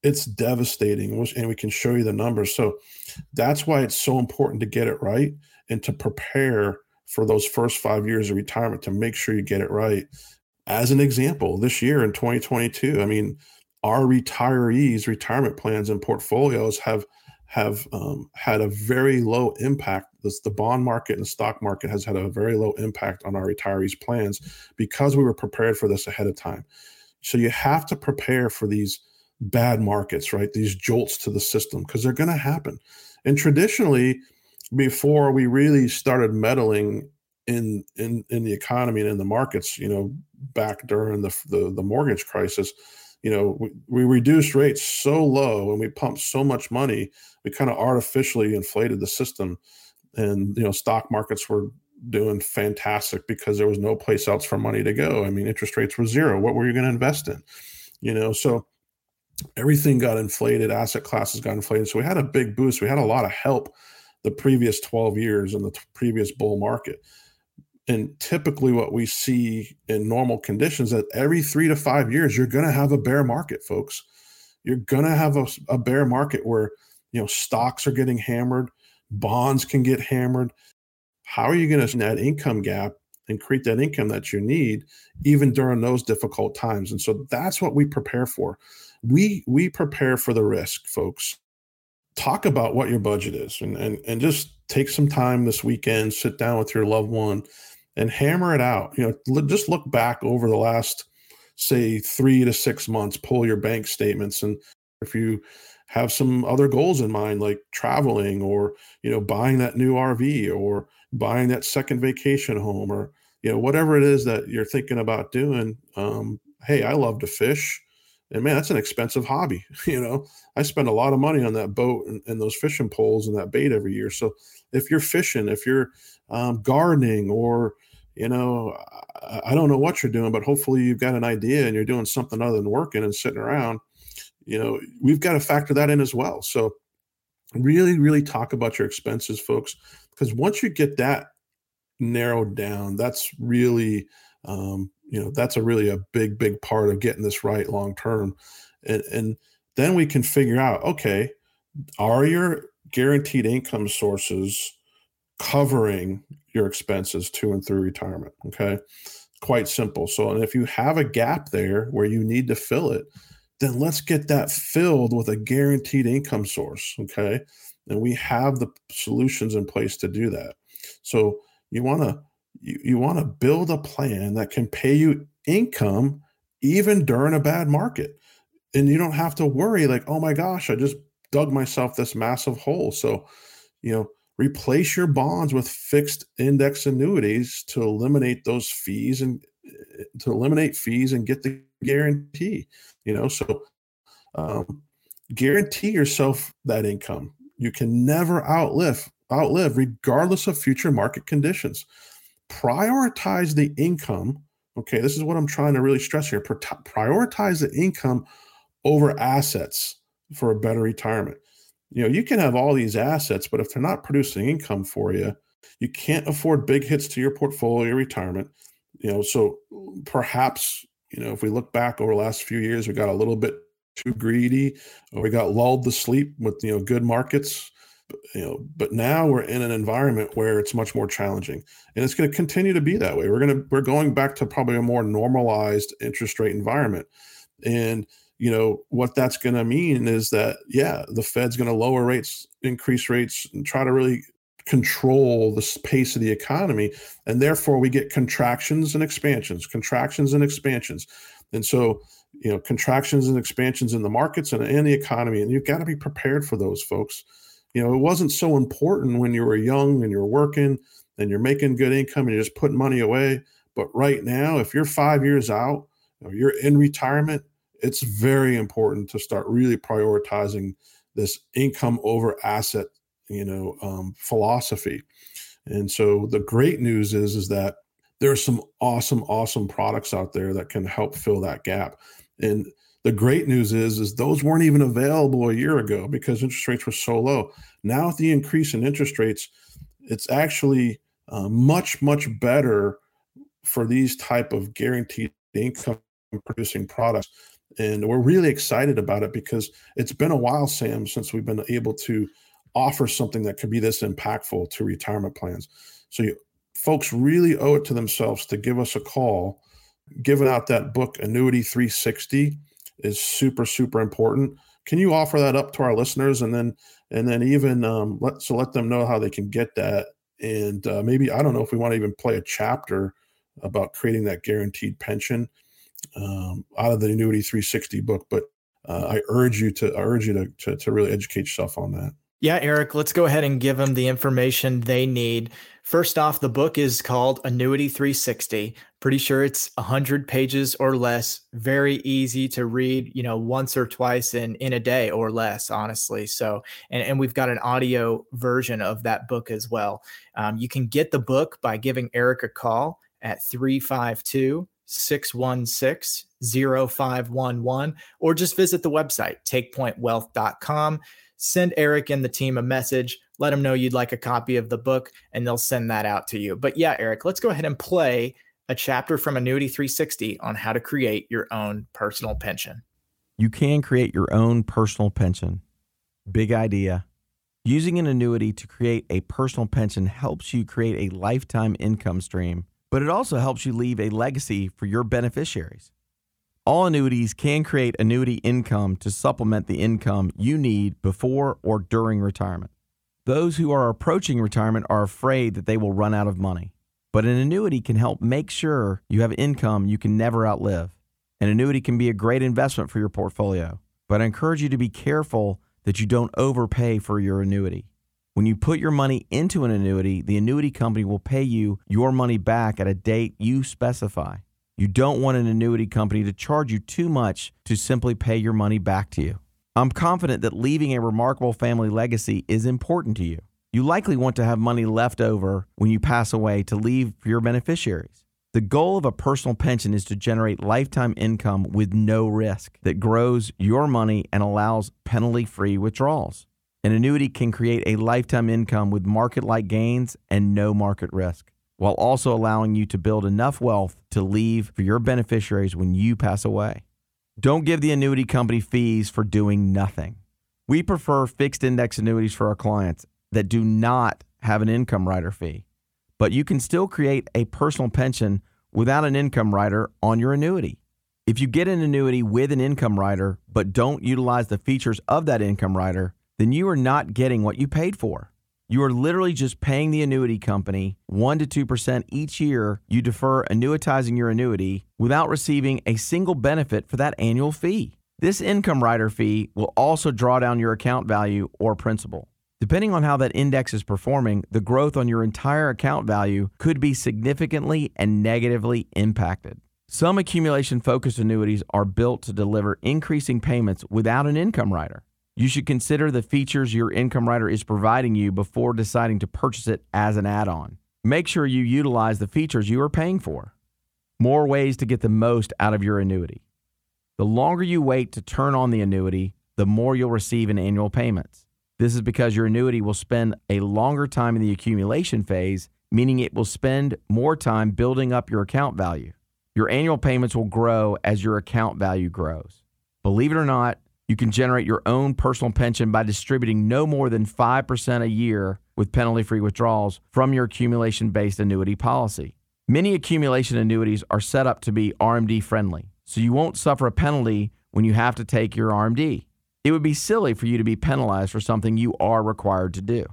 It's devastating, and we can show you the numbers. So that's why it's so important to get it right and to prepare for those first five years of retirement to make sure you get it right. As an example, this year in 2022, I mean, our retirees' retirement plans and portfolios have have um, had a very low impact. This, the bond market and stock market has had a very low impact on our retirees' plans because we were prepared for this ahead of time. So you have to prepare for these bad markets, right? These jolts to the system because they're going to happen. And traditionally, before we really started meddling in in in the economy and in the markets, you know, back during the the, the mortgage crisis, you know, we, we reduced rates so low and we pumped so much money, we kind of artificially inflated the system, and you know, stock markets were doing fantastic because there was no place else for money to go. I mean, interest rates were zero. What were you going to invest in? You know, so everything got inflated, asset classes got inflated. So we had a big boost. We had a lot of help the previous 12 years in the t- previous bull market. And typically, what we see in normal conditions that every three to five years, you're going to have a bear market, folks. You're going to have a, a bear market where you know stocks are getting hammered, bonds can get hammered. How are you going to net income gap and create that income that you need even during those difficult times and so that's what we prepare for we we prepare for the risk folks talk about what your budget is and and, and just take some time this weekend sit down with your loved one and hammer it out. You know just look back over the last say three to six months pull your bank statements and if you have some other goals in mind like traveling or you know buying that new rv or buying that second vacation home or you know whatever it is that you're thinking about doing um, hey i love to fish and man that's an expensive hobby you know? I spend a lot of money on that boat and, and those fishing poles and that bait every year. So if you're fishing if you're um, gardening or you know I, I don't know what you're doing but hopefully you've got an idea and you're doing something other than working and sitting around. You know we've got to factor that in as well. So really really talk about your expenses folks because once you get that narrowed down that's really um, you know that's a really a big big part of getting this right long term. And, and then we can figure out okay are your guaranteed income sources covering your expenses to and through retirement okay? Quite simple. So and if you have a gap there where you need to fill it then let's get that filled with a guaranteed income source okay? And we have the solutions in place to do that. So you want to you, you want to build a plan that can pay you income even during a bad market. And you don't have to worry like oh my gosh i just dug myself this massive hole. So you know replace your bonds with fixed index annuities to eliminate those fees and eh, to eliminate fees and get the guarantee you know so um, guarantee yourself that income you can never outlive outlive regardless of future market conditions. Prioritize the income. Okay, this is what I'm trying to really stress here. Prioritize the income over assets for a better retirement. You know, you can have all these assets, but if they're not producing income for you, you can't afford big hits to your portfolio retirement. You know, so mm, perhaps, you know, if we look back over the last few years, we got a little bit too greedy or we got lulled to sleep with, you know, good markets you know but now we're in an environment where it's much more challenging and it's going to continue to be that way we're going to we're going back to probably a more normalized interest rate environment and you know what that's going to mean is that yeah the fed's going to lower rates increase rates and try to really control the pace of the economy and therefore we get contractions and expansions contractions and expansions and so you know contractions and expansions in the markets and, and the economy and you've got to be prepared for those folks you know, it wasn't so important when you were young and you're working and you're making good income and you're just putting money away. But right now, if you're five years out or you're in retirement, it's very important to start really prioritizing this income over asset, you know, um, philosophy. And so the great news is is that there's some awesome, awesome products out there that can help fill that gap. And the great news is, is those weren't even available a year ago because interest rates were so low. Now, with the increase in interest rates, it's actually uh, much, much better for these type of guaranteed income producing products. And we're really excited about it because it's been a while, Sam, since we've been able to offer something that could be this impactful to retirement plans. So you, folks really owe it to themselves to give us a call, giving out that book, Annuity 360 is super super important. Can you offer that up to our listeners and then and then even um, let so let them know how they can get that and uh, maybe I don't know if we want to even play a chapter about creating that guaranteed pension um, out of the annuity 360 book, but uh, I urge you to I urge you to, to to really educate yourself on that. Yeah, Eric, let's go ahead and give them the information they need. First off, the book is called Annuity 360. Pretty sure it's 100 pages or less. Very easy to read, you know, once or twice in in a day or less, honestly. So, and, and we've got an audio version of that book as well. Um, you can get the book by giving Eric a call at 352 616 0511 or just visit the website, takepointwealth.com. Send Eric and the team a message let them know you'd like a copy of the book and they'll send that out to you. But yeah, Eric, let's go ahead and play a chapter from Annuity 360 on how to create your own personal pension. You can create your own personal pension. Big idea. Using an annuity to create a personal pension helps you create a lifetime income stream, but it also helps you leave a legacy for your beneficiaries. All annuities can create annuity income to supplement the income you need before or during retirement. Those who are approaching retirement are afraid that they will run out of money. But an annuity can help make sure you have income you can never outlive. An annuity can be a great investment for your portfolio, but I encourage you to be careful that you don't overpay for your annuity. When you put your money into an annuity, the annuity company will pay you your money back at a date you specify. You don't want an annuity company to charge you too much to simply pay your money back to you. I'm confident that leaving a remarkable family legacy is important to you. You likely want to have money left over when you pass away to leave for your beneficiaries. The goal of a personal pension is to generate lifetime income with no risk that grows your money and allows penalty free withdrawals. An annuity can create a lifetime income with market like gains and no market risk, while also allowing you to build enough wealth to leave for your beneficiaries when you pass away. Don't give the annuity company fees for doing nothing. We prefer fixed index annuities for our clients that do not have an income rider fee, but you can still create a personal pension without an income rider on your annuity. If you get an annuity with an income rider but don't utilize the features of that income rider, then you are not getting what you paid for. You are literally just paying the annuity company 1 to 2% each year you defer annuitizing your annuity without receiving a single benefit for that annual fee. This income rider fee will also draw down your account value or principal. Depending on how that index is performing, the growth on your entire account value could be significantly and negatively impacted. Some accumulation focused annuities are built to deliver increasing payments without an income rider. You should consider the features your income rider is providing you before deciding to purchase it as an add on. Make sure you utilize the features you are paying for. More ways to get the most out of your annuity. The longer you wait to turn on the annuity, the more you'll receive in annual payments. This is because your annuity will spend a longer time in the accumulation phase, meaning it will spend more time building up your account value. Your annual payments will grow as your account value grows. Believe it or not, you can generate your own personal pension by distributing no more than 5% a year with penalty free withdrawals from your accumulation based annuity policy. Many accumulation annuities are set up to be RMD friendly, so you won't suffer a penalty when you have to take your RMD. It would be silly for you to be penalized for something you are required to do.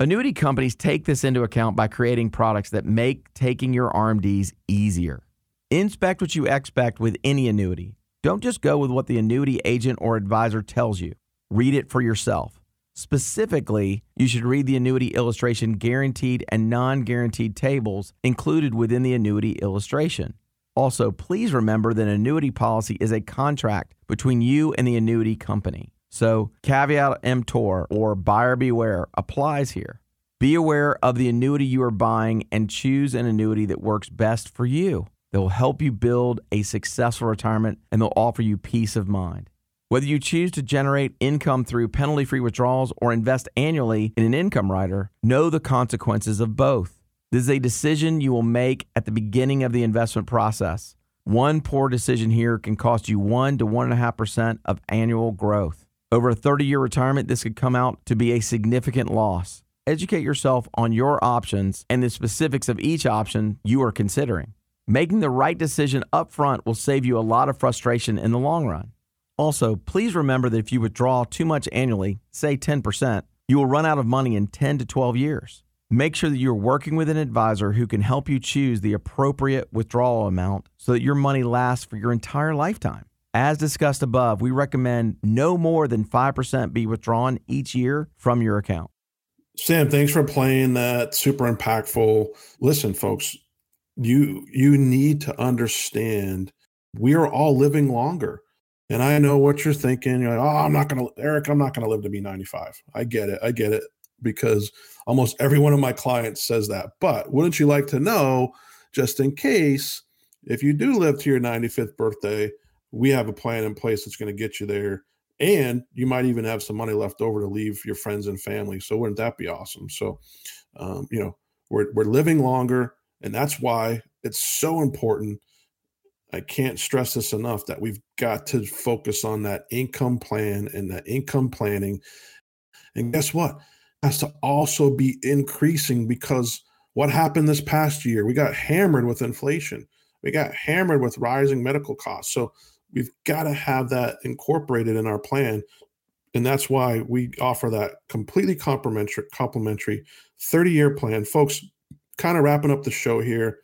Annuity companies take this into account by creating products that make taking your RMDs easier. Inspect what you expect with any annuity. Don't just go with what the annuity agent or advisor tells you. Read it for yourself. Specifically, you should read the annuity illustration guaranteed and non guaranteed tables included within the annuity illustration. Also, please remember that an annuity policy is a contract between you and the annuity company. So, caveat emptor or buyer beware applies here. Be aware of the annuity you are buying and choose an annuity that works best for you. They will help you build a successful retirement and they'll offer you peace of mind. Whether you choose to generate income through penalty free withdrawals or invest annually in an income rider, know the consequences of both. This is a decision you will make at the beginning of the investment process. One poor decision here can cost you 1 to 1.5% of annual growth. Over a 30 year retirement, this could come out to be a significant loss. Educate yourself on your options and the specifics of each option you are considering. Making the right decision up front will save you a lot of frustration in the long run. Also, please remember that if you withdraw too much annually, say 10%, you will run out of money in 10 to 12 years. Make sure that you're working with an advisor who can help you choose the appropriate withdrawal amount so that your money lasts for your entire lifetime. As discussed above, we recommend no more than 5% be withdrawn each year from your account. Sam, thanks for playing that. Super impactful. Listen, folks, you you need to understand we are all living longer. And I know what you're thinking. You're like, oh, I'm not gonna Eric, I'm not gonna live to be 95. I get it. I get it. Because almost every one of my clients says that. But wouldn't you like to know, just in case, if you do live to your 95th birthday, we have a plan in place that's going to get you there and you might even have some money left over to leave your friends and family so wouldn't that be awesome so um, you know we're, we're living longer and that's why it's so important i can't stress this enough that we've got to focus on that income plan and that income planning. And guess what? It has to also be increasing because what happened this past year? We got hammered with inflation. We got hammered with rising medical costs. So we've got to have that incorporated in our plan. And that's why we offer that completely complimentary complimentary 30 year plan. Folks kind of wrapping up the show here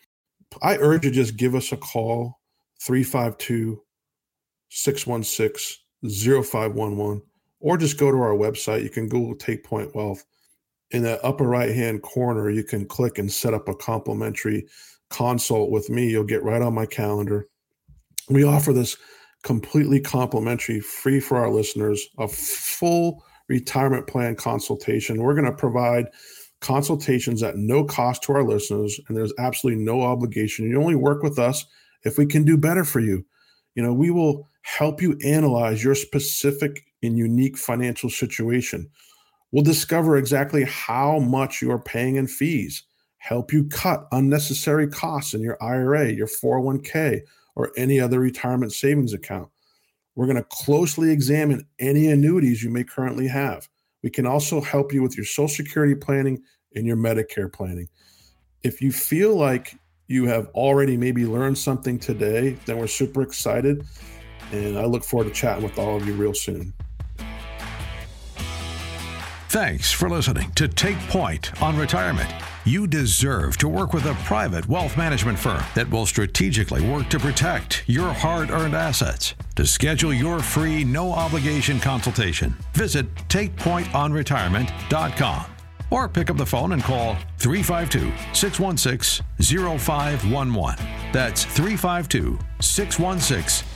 i urge you just give us a call 352 616 0511 or just go to our website. You can google take point wealth. In the upper right hand corner you can click and set up a complimentary consult with me. You'll get right on my calendar. We offer this completely complimentary, free for our listeners, a full retirement plan consultation. We're going to provide consultations at no cost to our listeners, and there's absolutely no obligation. You only work with us if we can do better for you. You know, we will help you analyze your specific and unique financial situation. We'll discover exactly how much you're paying in fees, help you cut unnecessary costs in your IRA, your 401k, or any other retirement savings account. We're going to closely examine any annuities you may currently have. We can also help you with your Social Security planning and your Medicare planning. If you feel like you have already maybe learned something today, then we're super excited. And I look forward to chatting with all of you real soon. Thanks for listening to Take Point on Retirement. You deserve to work with a private wealth management firm that will strategically work to protect your hard earned assets. To schedule your free, no obligation consultation, visit takepointonretirement.com or pick up the phone and call 352 616 0511. That's 352 616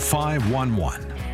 0511.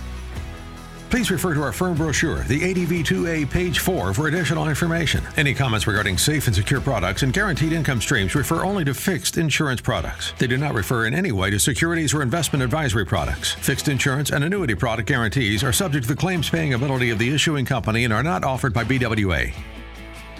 Please refer to our firm brochure, the ADV2A, page 4, for additional information. Any comments regarding safe and secure products and guaranteed income streams refer only to fixed insurance products. They do not refer in any way to securities or investment advisory products. Fixed insurance and annuity product guarantees are subject to the claims paying ability of the issuing company and are not offered by BWA.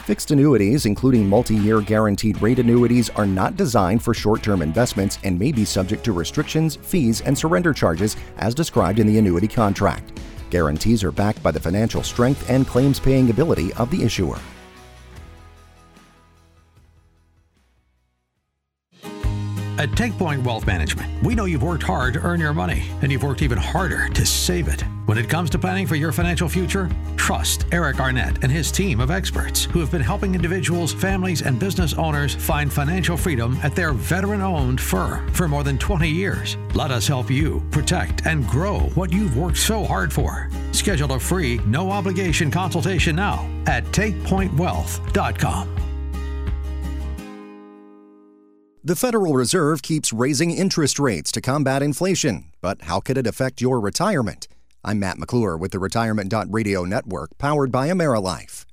Fixed annuities, including multi year guaranteed rate annuities, are not designed for short term investments and may be subject to restrictions, fees, and surrender charges as described in the annuity contract. Guarantees are backed by the financial strength and claims paying ability of the issuer. At TakePoint Wealth Management, we know you've worked hard to earn your money, and you've worked even harder to save it. When it comes to planning for your financial future, trust Eric Arnett and his team of experts who have been helping individuals, families, and business owners find financial freedom at their veteran owned firm for more than 20 years. Let us help you protect and grow what you've worked so hard for. Schedule a free, no obligation consultation now at takepointwealth.com. The Federal Reserve keeps raising interest rates to combat inflation, but how could it affect your retirement? I'm Matt McClure with the Retirement.radio network powered by AmeriLife.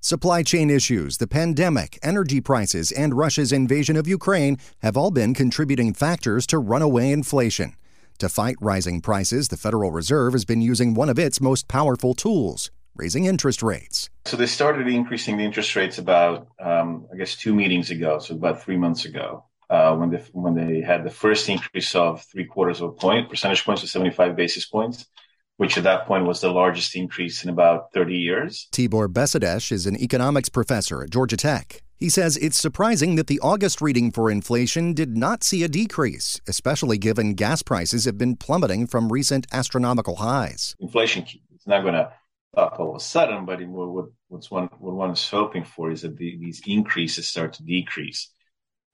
Supply chain issues, the pandemic, energy prices, and Russia's invasion of Ukraine have all been contributing factors to runaway inflation. To fight rising prices, the Federal Reserve has been using one of its most powerful tools raising interest rates. So they started increasing the interest rates about, um, I guess, two meetings ago, so about three months ago, uh, when they when they had the first increase of three quarters of a point, percentage points to 75 basis points, which at that point was the largest increase in about 30 years. Tibor Besedes is an economics professor at Georgia Tech. He says it's surprising that the August reading for inflation did not see a decrease, especially given gas prices have been plummeting from recent astronomical highs. Inflation is not going to up all of a sudden, but what, what's one, what one is hoping for is that the, these increases start to decrease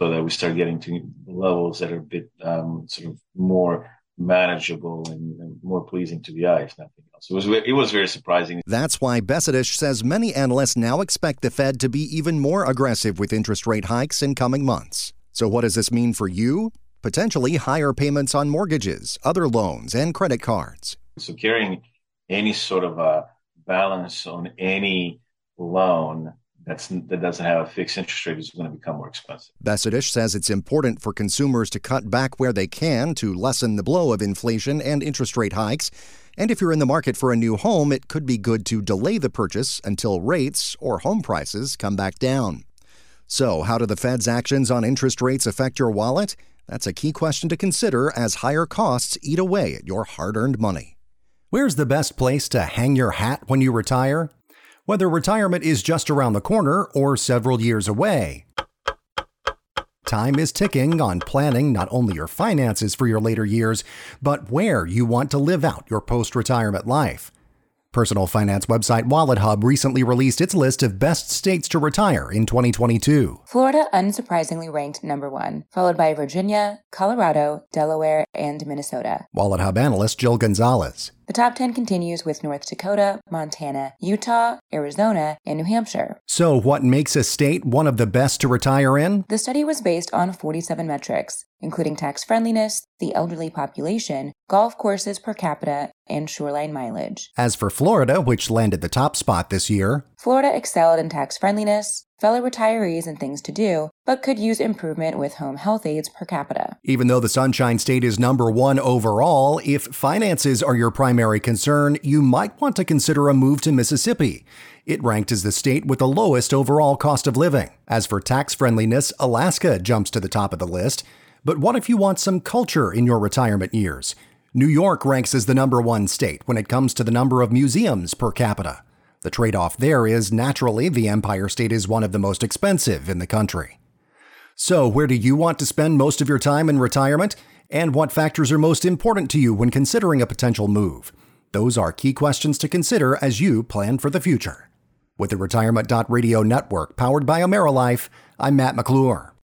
so that we start getting to levels that are a bit um, sort of more manageable and, and, more pleasing to the eye, if nothing else. It was it was very surprising. That's why Besedes says many analysts now expect the Fed to be even more aggressive with interest rate hikes in coming months. So what does this mean for you? Potentially higher payments on mortgages, other loans, and credit cards. So carrying any sort of a balance on any loan that's, that doesn't have a fixed interest rate is going to become more expensive. Besedes says it's important for consumers to cut back where they can to lessen the blow of inflation and interest rate hikes. And if you're in the market for a new home, it could be good to delay the purchase until rates or home prices come back down. So, how do the Fed's actions on interest rates affect your wallet? That's a key question to consider as higher costs eat away at your hard earned money. Where's the best place to hang your hat when you retire? whether retirement is just around the corner or several years away. Time is ticking on planning not only your finances for your later years, but where you want to live out your post retirement life. Personal finance website WalletHub recently released its list of best states to retire in 2022. Florida unsurprisingly ranked number one, followed by Virginia, Colorado, Delaware, and Minnesota. WalletHub analyst Jill Gonzalez. The top 10 continues with North Dakota, Montana, Utah, Arizona, and New Hampshire. So, what makes a state one of the best to retire in? The study was based on 47 metrics, including tax friendliness, the elderly population, golf courses per capita, and shoreline mileage. As for Florida, which landed the top spot this year, Florida excelled in tax friendliness, fellow retirees and things to do, but could use improvement with home health aides per capita. Even though the Sunshine State is number one overall, if finances are your primary concern, you might want to consider a move to Mississippi. It ranked as the state with the lowest overall cost of living. As for tax friendliness, Alaska jumps to the top of the list. But what if you want some culture in your retirement years? New York ranks as the number one state when it comes to the number of museums per capita. The trade off there is naturally the Empire State is one of the most expensive in the country. So, where do you want to spend most of your time in retirement? And what factors are most important to you when considering a potential move? Those are key questions to consider as you plan for the future. With the Retirement Radio network powered by AmeriLife, I'm Matt McClure.